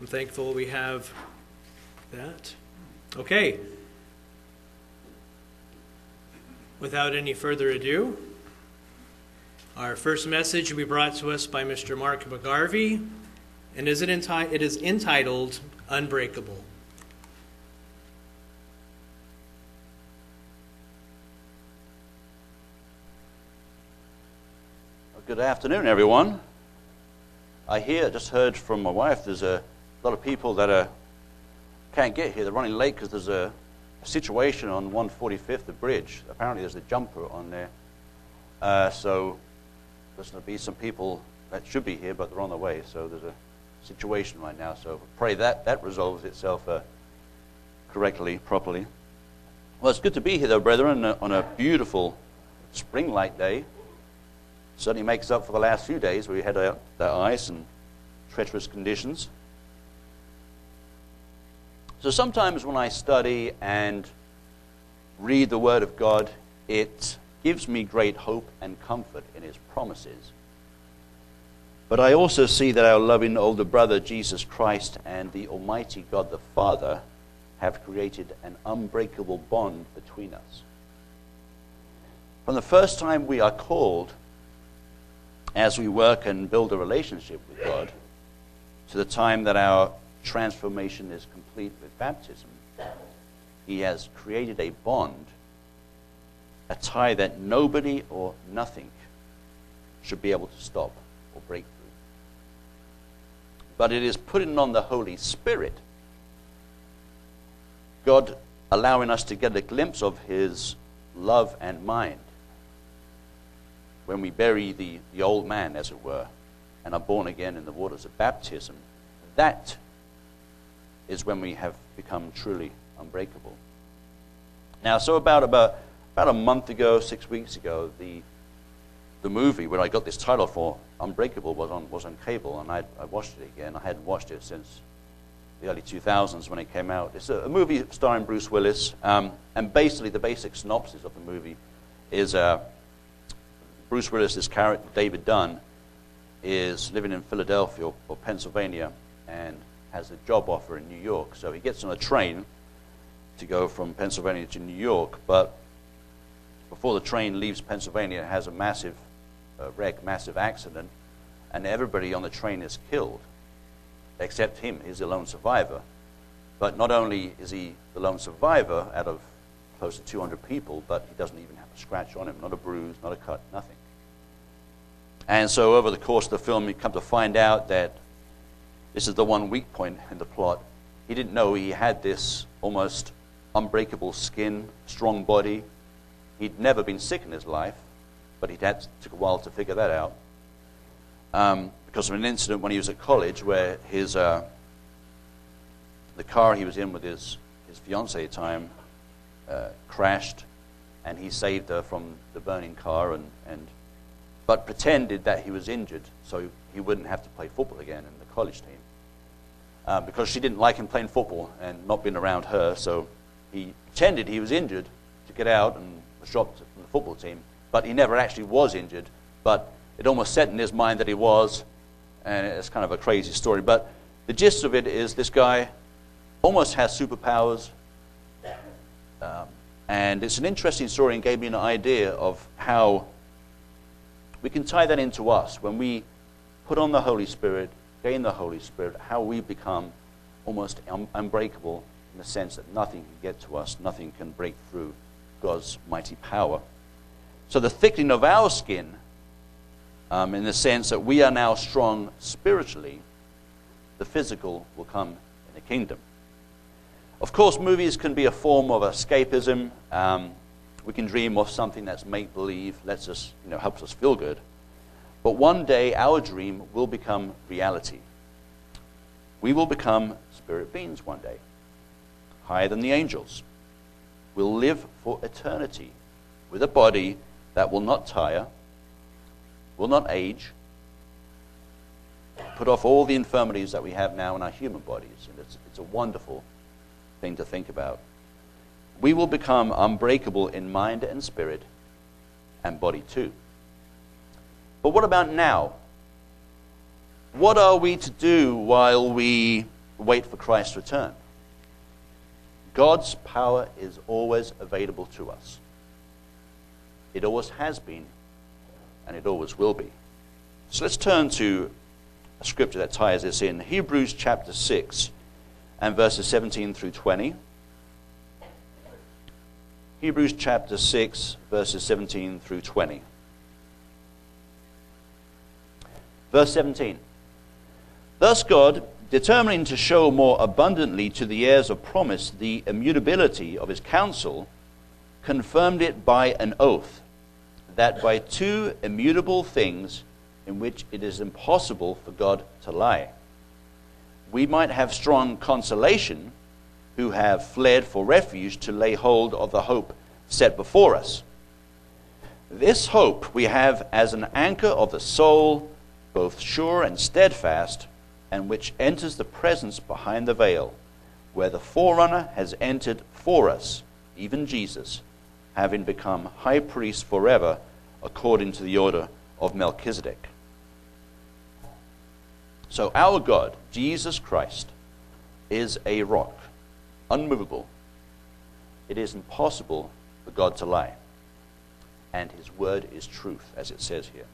I'm thankful we have that. Okay. Without any further ado, our first message will be brought to us by Mr. Mark McGarvey, and is it, enti- it is entitled Unbreakable. Good afternoon, everyone. I hear, just heard from my wife, there's a lot of people that are, can't get here. They're running late because there's a, a, situation on 145th, the bridge. Apparently, there's a jumper on there. Uh, so there's going to be some people that should be here, but they're on the way. So there's a situation right now. So pray that that resolves itself uh, correctly, properly. Well, it's good to be here, though, brethren, on a beautiful spring light day certainly makes up for the last few days where we had uh, the ice and treacherous conditions. So sometimes when I study and read the Word of God, it gives me great hope and comfort in His promises. But I also see that our loving older brother, Jesus Christ, and the Almighty God the Father have created an unbreakable bond between us. From the first time we are called as we work and build a relationship with God to the time that our transformation is complete with baptism, He has created a bond, a tie that nobody or nothing should be able to stop or break through. But it is putting on the Holy Spirit, God allowing us to get a glimpse of His love and mind when we bury the, the old man, as it were, and are born again in the waters of baptism, that is when we have become truly unbreakable. Now, so about, about, about a month ago, six weeks ago, the, the movie where I got this title for, Unbreakable, was on, was on cable, and I, I watched it again. I hadn't watched it since the early 2000s when it came out. It's a, a movie starring Bruce Willis, um, and basically the basic synopsis of the movie is uh, Bruce Willis's character, David Dunn, is living in Philadelphia or, or Pennsylvania and has a job offer in New York. So he gets on a train to go from Pennsylvania to New York, but before the train leaves Pennsylvania, it has a massive uh, wreck, massive accident, and everybody on the train is killed, except him. He's the lone survivor. But not only is he the lone survivor out of close to 200 people, but he doesn't even have a scratch on him, not a bruise, not a cut, nothing. And so over the course of the film, you come to find out that this is the one weak point in the plot. He didn't know he had this almost unbreakable skin, strong body. He'd never been sick in his life, but had took a while to figure that out. Um, because of an incident when he was at college where his uh, the car he was in with his his fiancee at the time uh, crashed, and he saved her from the burning car and, and but pretended that he was injured so he wouldn't have to play football again in the college team. Uh, because she didn't like him playing football and not being around her, so he pretended he was injured to get out and was dropped from the football team, but he never actually was injured. But it almost set in his mind that he was, and it's kind of a crazy story. But the gist of it is this guy almost has superpowers, um, and it's an interesting story and gave me an idea of how we can tie that into us when we put on the Holy Spirit, gain the Holy Spirit, how we become almost un- unbreakable in the sense that nothing can get to us, nothing can break through God's mighty power. So the thickening of our skin, um, in the sense that we are now strong spiritually, the physical will come in the kingdom. Of course, movies can be a form of escapism. Um, we can dream of something that's make believe, lets us, you know, helps us feel good. But one day, our dream will become reality. We will become spirit beings one day, higher than the angels. We'll live for eternity with a body that will not tire, will not age, put off all the infirmities that we have now in our human bodies. And it's, it's a wonderful thing to think about we will become unbreakable in mind and spirit and body too. But what about now? What are we to do while we wait for Christ's return. God's power is always available to us. It always has been, and it always will be. So let's turn to a scripture that ties this in Hebrews chapter 6 and verses 17 through 20. Hebrews chapter 6, verses 17 through 20. Verse 17. Thus God, determining to show more abundantly to the heirs of promise the immutability of his counsel, confirmed it by an oath, that by two immutable things in which it is impossible for God to lie, we might have strong consolation who have fled for refuge to lay hold of the hope set before us. This hope we have as an anchor of the soul, both sure and steadfast, and which enters the presence behind the veil, where the forerunner has entered for us, even Jesus, having become high priest forever according to the order of Melchizedek. So, our God, Jesus Christ, is a rock unmovable. It is impossible for God to lie. And his word is truth, as it says here.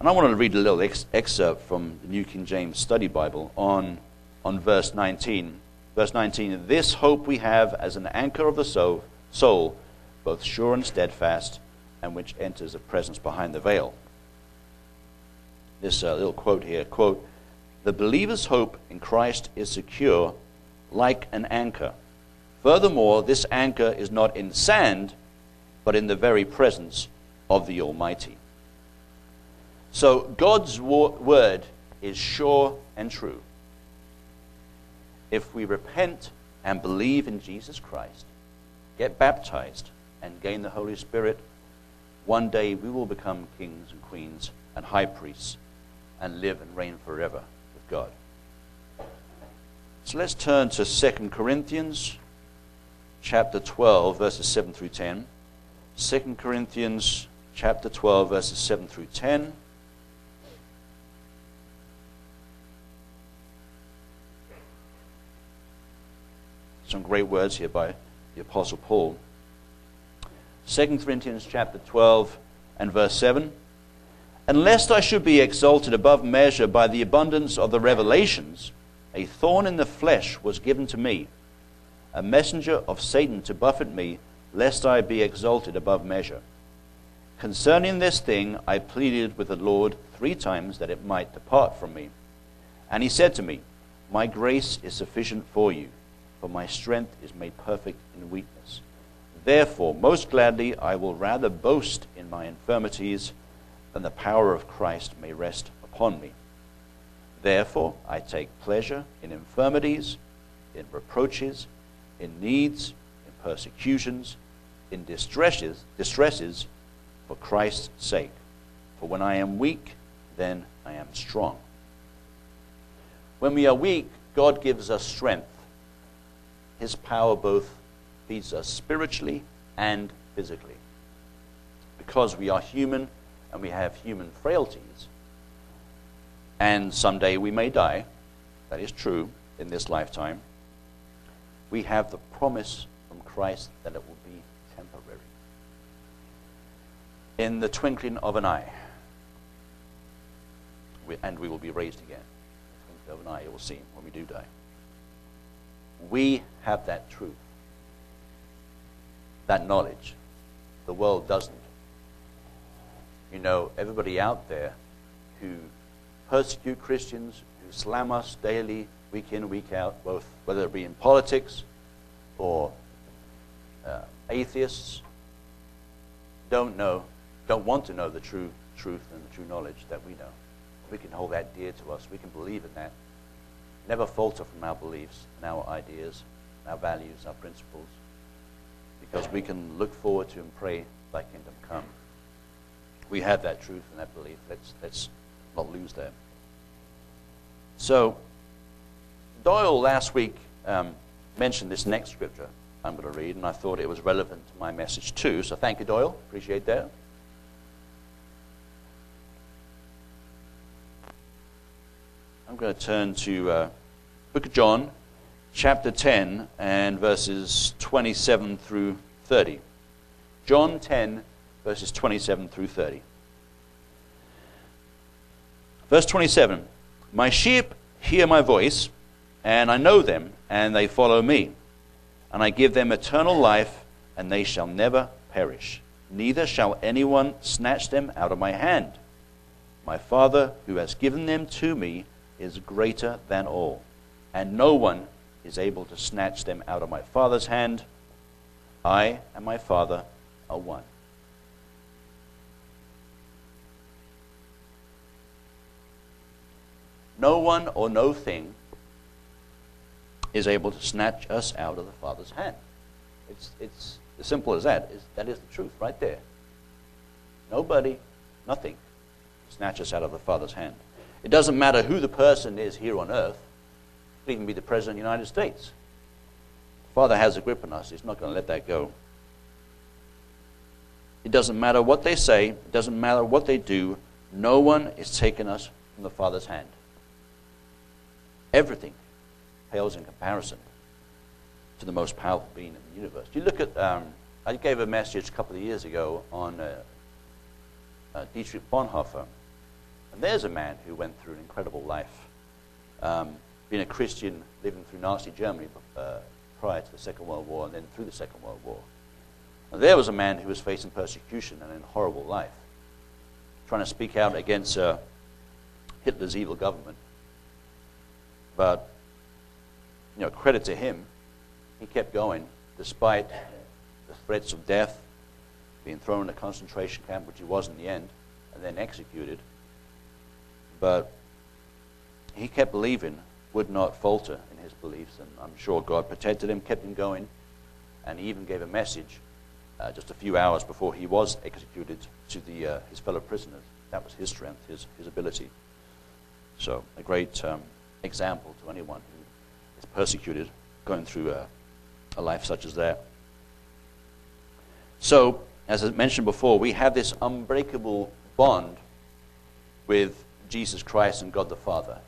And I want to read a little ex- excerpt from the New King James Study Bible on, on verse 19. Verse 19 This hope we have as an anchor of the soul, soul, both sure and steadfast, and which enters the presence behind the veil. This uh, little quote here quote, The believer's hope in Christ is secure like an anchor. Furthermore, this anchor is not in sand, but in the very presence of the Almighty. So God's word is sure and true. If we repent and believe in Jesus Christ, get baptized, and gain the Holy Spirit, one day we will become kings and queens and high priests and live and reign forever with God. So let's turn to 2 Corinthians chapter 12, verses 7 through 10. 2 Corinthians chapter 12, verses 7 through 10. Some great words here by the Apostle Paul. 2 Corinthians chapter 12 and verse 7. And lest I should be exalted above measure by the abundance of the revelations, a thorn in the flesh was given to me, a messenger of Satan to buffet me, lest I be exalted above measure. Concerning this thing, I pleaded with the Lord three times that it might depart from me. And he said to me, My grace is sufficient for you, for my strength is made perfect in weakness. Therefore, most gladly, I will rather boast in my infirmities, than the power of Christ may rest upon me. Therefore, I take pleasure in infirmities, in reproaches, in needs, in persecutions, in distresses, distresses for Christ's sake. For when I am weak, then I am strong. When we are weak, God gives us strength. His power both feeds us spiritually and physically. Because we are human and we have human frailties, and someday we may die. That is true in this lifetime. We have the promise from Christ that it will be temporary. In the twinkling of an eye, we, and we will be raised again. In the twinkling of an eye, it will seem when we do die. We have that truth, that knowledge. The world doesn't. You know, everybody out there who persecute Christians, who slam us daily, week in, week out, both whether it be in politics or uh, atheists, don't know, don't want to know the true truth and the true knowledge that we know. We can hold that dear to us. We can believe in that. Never falter from our beliefs and our ideas, our values, our principles, because we can look forward to and pray thy kingdom come. We have that truth and that belief. Let's, let's not lose that. So, Doyle last week um, mentioned this next scripture I'm going to read, and I thought it was relevant to my message too. So, thank you, Doyle. Appreciate that. I'm going to turn to uh, Book of John, chapter 10, and verses 27 through 30. John 10, verses 27 through 30. Verse 27 My sheep hear my voice, and I know them, and they follow me. And I give them eternal life, and they shall never perish. Neither shall anyone snatch them out of my hand. My Father, who has given them to me, is greater than all, and no one is able to snatch them out of my Father's hand. I and my Father are one. No one or no thing is able to snatch us out of the Father's hand. It's, it's as simple as that. It's, that is the truth right there. Nobody, nothing, snatch us out of the Father's hand. It doesn't matter who the person is here on earth. Even be the President of the United States. Father has a grip on us. He's not going to let that go. It doesn't matter what they say. It doesn't matter what they do. No one is taking us from the Father's hand. Everything pales in comparison to the most powerful being in the universe. You look at, um, I gave a message a couple of years ago on uh, uh, Dietrich Bonhoeffer, and there's a man who went through an incredible life, um, being a Christian, living through Nazi Germany uh, prior to the Second World War and then through the Second World War. And there was a man who was facing persecution and a horrible life, trying to speak out against uh, Hitler's evil government. But, you know, credit to him, he kept going despite the threats of death, being thrown in a concentration camp, which he was in the end, and then executed. But he kept believing, would not falter in his beliefs, and I'm sure God protected him, kept him going, and he even gave a message uh, just a few hours before he was executed to the, uh, his fellow prisoners. That was his strength, his, his ability. So, a great um, example to anyone who is persecuted, going through a, a life such as that. So, as I mentioned before, we have this unbreakable bond with Jesus Christ and God the Father.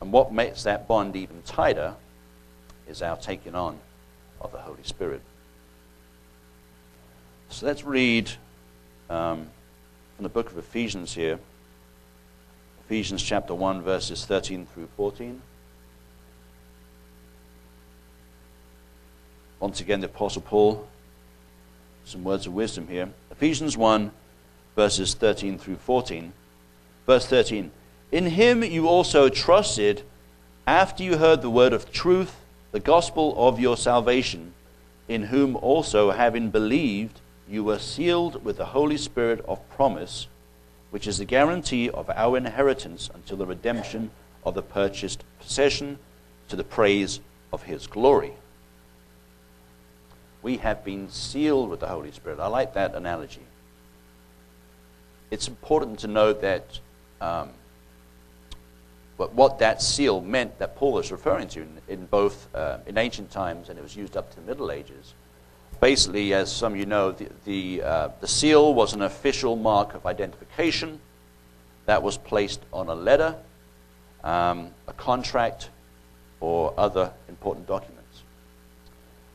And what makes that bond even tighter is our taking on of the Holy Spirit. So let's read um, from the book of Ephesians here. Ephesians chapter 1, verses 13 through 14. Once again, the Apostle Paul, some words of wisdom here. Ephesians 1, verses 13 through 14. Verse 13 In him you also trusted after you heard the word of truth, the gospel of your salvation, in whom also, having believed, you were sealed with the Holy Spirit of promise which is the guarantee of our inheritance until the redemption of the purchased possession to the praise of his glory. We have been sealed with the Holy Spirit. I like that analogy. It's important to note that um, what that seal meant that Paul is referring to in, in both uh, in ancient times and it was used up to the Middle Ages basically, as some of you know, the, the, uh, the seal was an official mark of identification that was placed on a letter, um, a contract, or other important documents.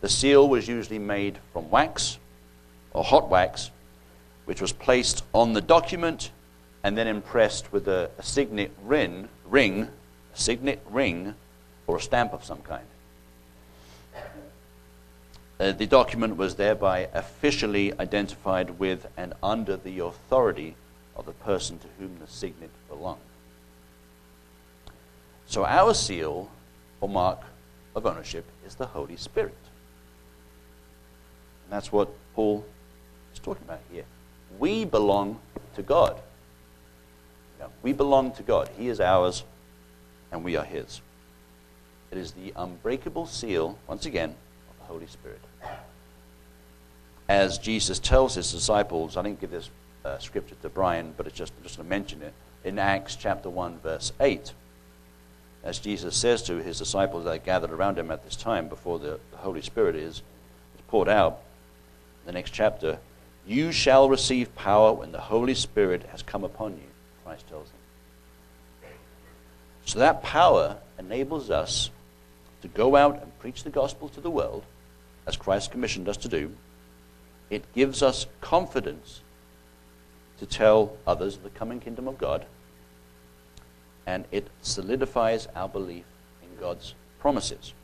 The seal was usually made from wax or hot wax, which was placed on the document and then impressed with a, a signet ring, ring, signet ring, or a stamp of some kind. Uh, the document was thereby officially identified with and under the authority of the person to whom the signet belonged. So our seal or mark of ownership is the Holy Spirit. And that's what Paul is talking about here. We belong to God. We belong to God. He is ours, and we are His. It is the unbreakable seal, once again, of the Holy Spirit as Jesus tells his disciples, I didn't give this uh, scripture to Brian, but it's just, I'm just to mention it, in Acts chapter 1, verse 8. As Jesus says to his disciples that gathered around him at this time before the, the Holy Spirit is, is poured out, the next chapter, you shall receive power when the Holy Spirit has come upon you, Christ tells them. So that power enables us to go out and preach the gospel to the world, as Christ commissioned us to do. It gives us confidence to tell others of the coming kingdom of God, and it solidifies our belief in God's promises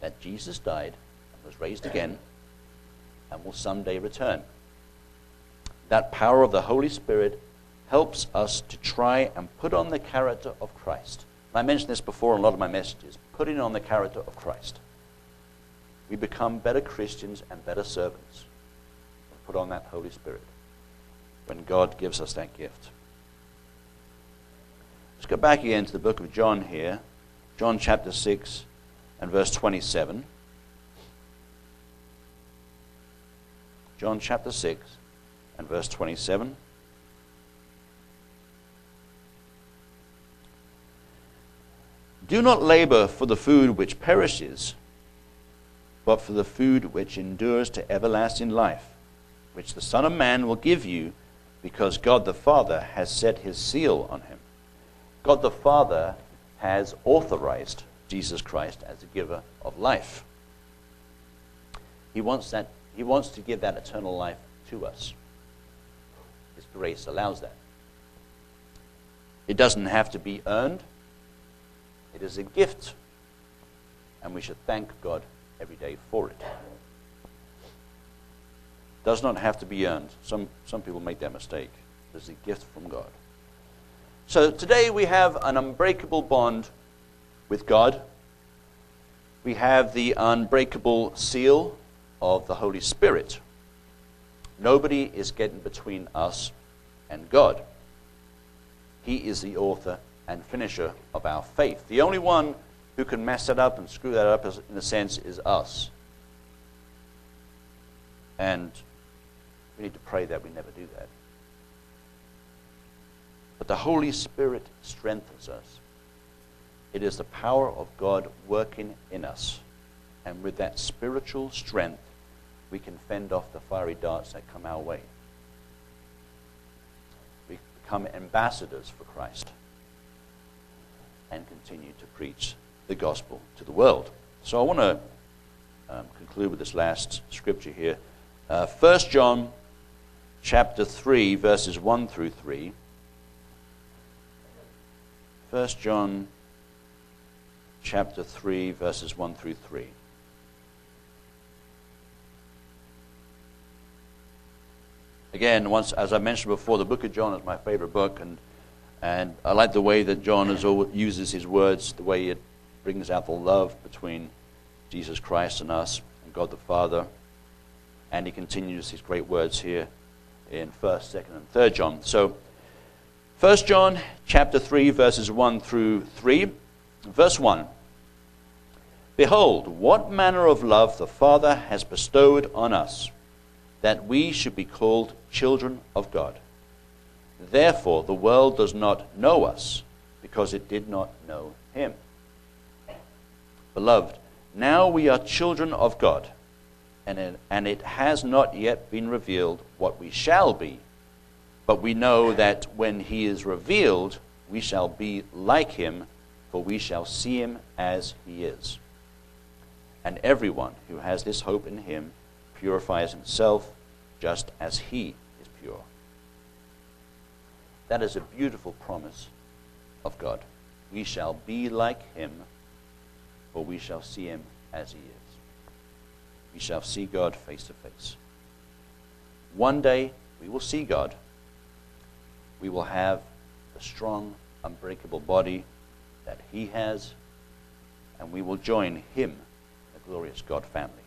that Jesus died and was raised again and will someday return. That power of the Holy Spirit helps us to try and put on the character of Christ. I mentioned this before in a lot of my messages putting on the character of Christ. We become better Christians and better servants put on that Holy Spirit when God gives us that gift. Let's go back again to the book of John here, John chapter 6 and verse 27. John chapter 6 and verse 27. Do not labor for the food which perishes, but for the food which endures to everlasting life, which the Son of Man will give you, because God the Father has set his seal on him. God the Father has authorized Jesus Christ as the giver of life. He wants, that, he wants to give that eternal life to us. His grace allows that. It doesn't have to be earned. It is a gift, and we should thank God every day for it. Does not have to be earned. Some, some people make that mistake. It is a gift from God. So today we have an unbreakable bond with God. We have the unbreakable seal of the Holy Spirit. Nobody is getting between us and God. He is the author and finisher of our faith. The only one who can mess that up and screw that up, in a sense, is us. And we need to pray that we never do that. But the Holy Spirit strengthens us. It is the power of God working in us. And with that spiritual strength, we can fend off the fiery darts that come our way. We become ambassadors for Christ and continue to preach the gospel to the world. So I want to um, conclude with this last scripture here. Uh, 1 John chapter 3, verses 1 through 3. 1 John chapter 3, verses 1 through 3. Again, once, as I mentioned before, the book of John is my favorite book, and and I like the way that John is, uses his words, the way it brings out the love between Jesus Christ and us and God the Father. And he continues his great words here in 1st, 2nd, and 3rd John. So, 1st John chapter 3, verses 1 through 3. Verse 1. Behold, what manner of love the Father has bestowed on us, that we should be called children of God. Therefore, the world does not know us because it did not know him. Beloved, now we are children of God, and it, and it has not yet been revealed what we shall be. But we know that when he is revealed, we shall be like him, for we shall see him as he is. And everyone who has this hope in him purifies himself just as he is pure. That is a beautiful promise of God. We shall be like him, for we shall see him as he is. We shall see God face to face. One day we will see God. We will have the strong, unbreakable body that he has, and we will join him, the glorious God family.